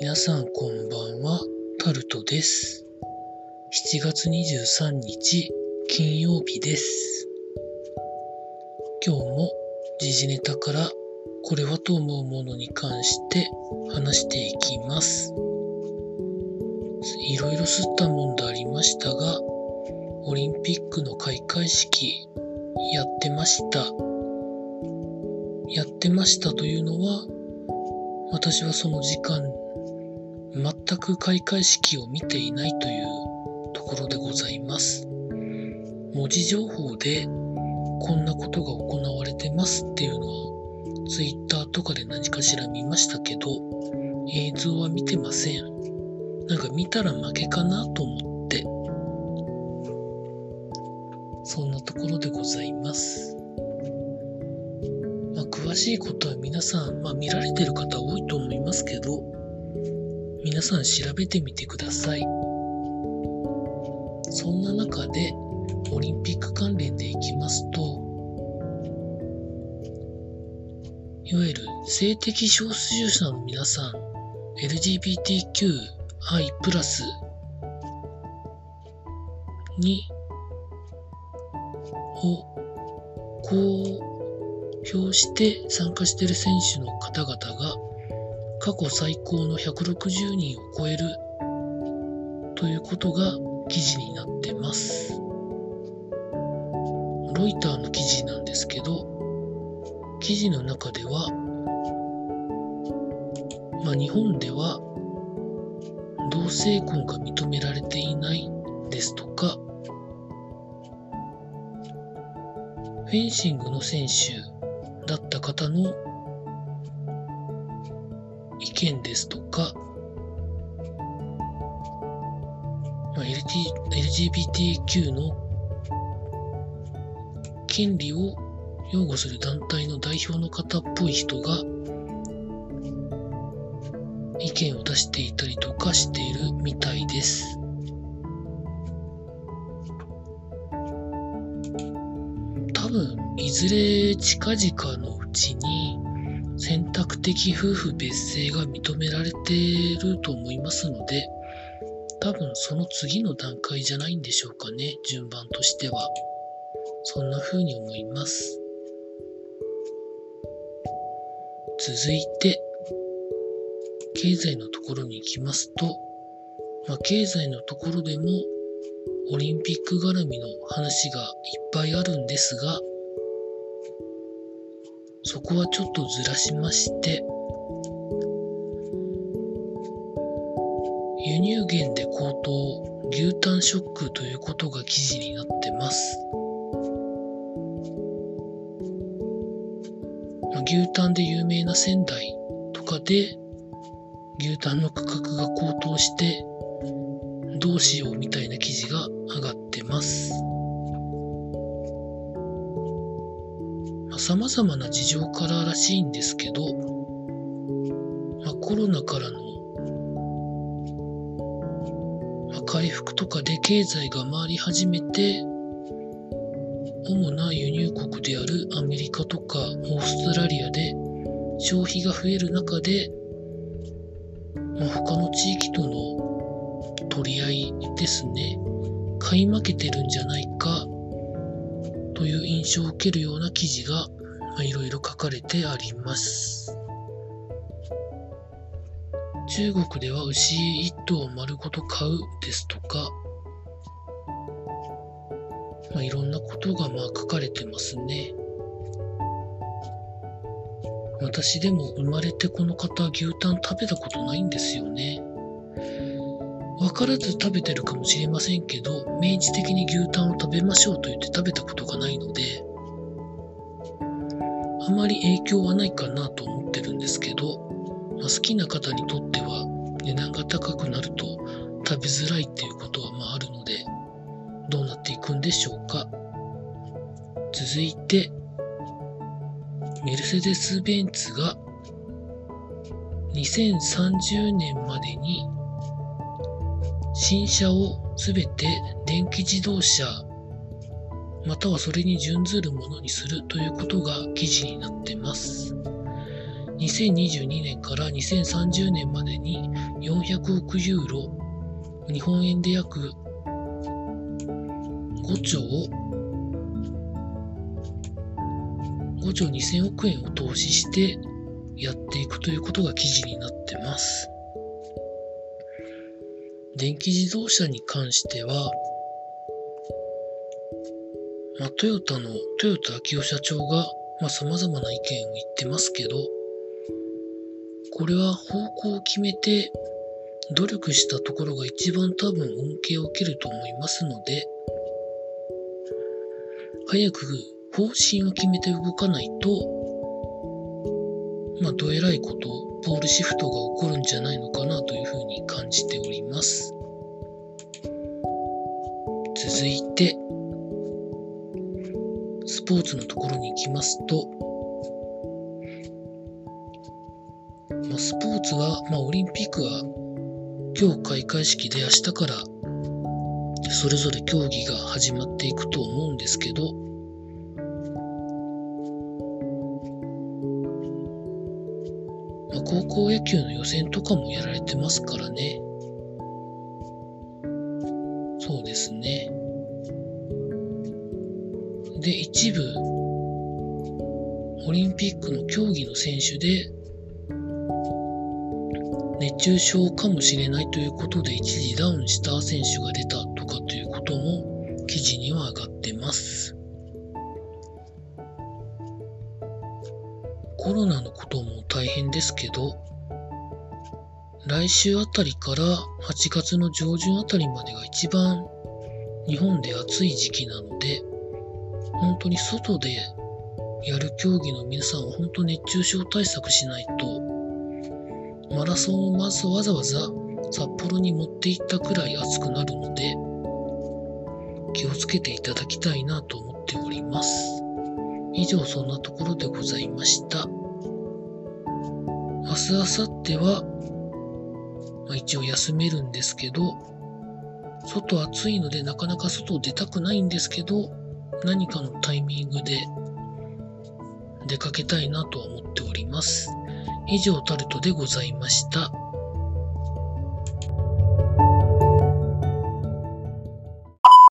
皆さんこんばんは、タルトです。7月23日金曜日です。今日も時事ネタからこれはと思うものに関して話していきます。いろいろ吸ったもんでありましたが、オリンピックの開会式やってました。やってましたというのは、私はその時間全く開会式を見ていないというところでございます。文字情報でこんなことが行われてますっていうのは Twitter とかで何かしら見ましたけど映像は見てません。なんか見たら負けかなと思ってそんなところでございます。まあ、詳しいことは皆さん、まあ、見られてる方多いと思いますけど皆さん調べてみてください。そんな中で、オリンピック関連でいきますと、いわゆる性的少数者の皆さん、LGBTQI+, に、を公表して参加している選手の方々が過去最高の160人を超えるということが記事になってます。ロイターの記事なんですけど、記事の中では、まあ、日本では同性婚が認められていないですとか、フェンシングの選手だった方の意見ですとか、LGBTQ の権利を擁護する団体の代表の方っぽい人が意見を出していたりとかしているみたいです。多分、いずれ近々のうちに選択的夫婦別姓が認められていると思いますので、多分その次の段階じゃないんでしょうかね、順番としては。そんな風に思います。続いて、経済のところに行きますと、まあ、経済のところでもオリンピック絡みの話がいっぱいあるんですが、そこはちょっとずらしまして、輸入源で高騰、牛タンショックということが記事になってます。牛タンで有名な仙台とかで牛タンの価格が高騰してどうしようみたいな記事が上がってます。様々な事情かららしいんですけど、まあ、コロナからの、まあ、回復とかで経済が回り始めて、主な輸入国であるアメリカとかオーストラリアで消費が増える中で、まあ、他の地域との取り合いですね。買い負けてるんじゃないかという印象を受けるような記事がいろいろ書かれてあります。中国では牛1頭を丸ごと買うですとか、まあ、いろんなことがまあ書かれてますね。私でも生まれてこの方牛タン食べたことないんですよね。分からず食べてるかもしれませんけど、明示的に牛タンを食べましょうと言って食べたことがないので、あまり影響はないかなと思ってるんですけど、まあ、好きな方にとっては値段が高くなると食べづらいっていうことはまああるので、どうなっていくんでしょうか。続いて、メルセデス・ベンツが2030年までに新車をすべて電気自動車またはそれに準ずるものにするということが記事になってます。2022年から2030年までに400億ユーロ、日本円で約5兆5兆2000億円を投資してやっていくということが記事になってます。電気自動車に関しては、まあ、トヨタの豊田昭夫社長が、まあ、様々な意見を言ってますけど、これは方向を決めて努力したところが一番多分恩恵を受けると思いますので、早く方針を決めて動かないと、まあ、どえらいこと、ポールシフトが起こるんじゃないのかなというふうに感じております。続いて、スポーツのところに行きますと、まあ、スポーツは、まあ、オリンピックは今日開会式で明日からそれぞれ競技が始まっていくと思うんですけど、まあ、高校野球の予選とかもやられてますからね。そうですね。で、一部、オリンピックの競技の選手で、熱中症かもしれないということで一時ダウンした選手が出たコロナのことも大変ですけど、来週あたりから8月の上旬あたりまでが一番日本で暑い時期なので、本当に外でやる競技の皆さんは本当熱中症対策しないと、マラソンをまずわざわざ札幌に持って行ったくらい暑くなるので、気をつけていただきたいなと思っております。以上そんなところでございました。明日、明後日は、まあ、一応休めるんですけど、外暑いのでなかなか外出たくないんですけど、何かのタイミングで出かけたいなとは思っております。以上タルトでございました。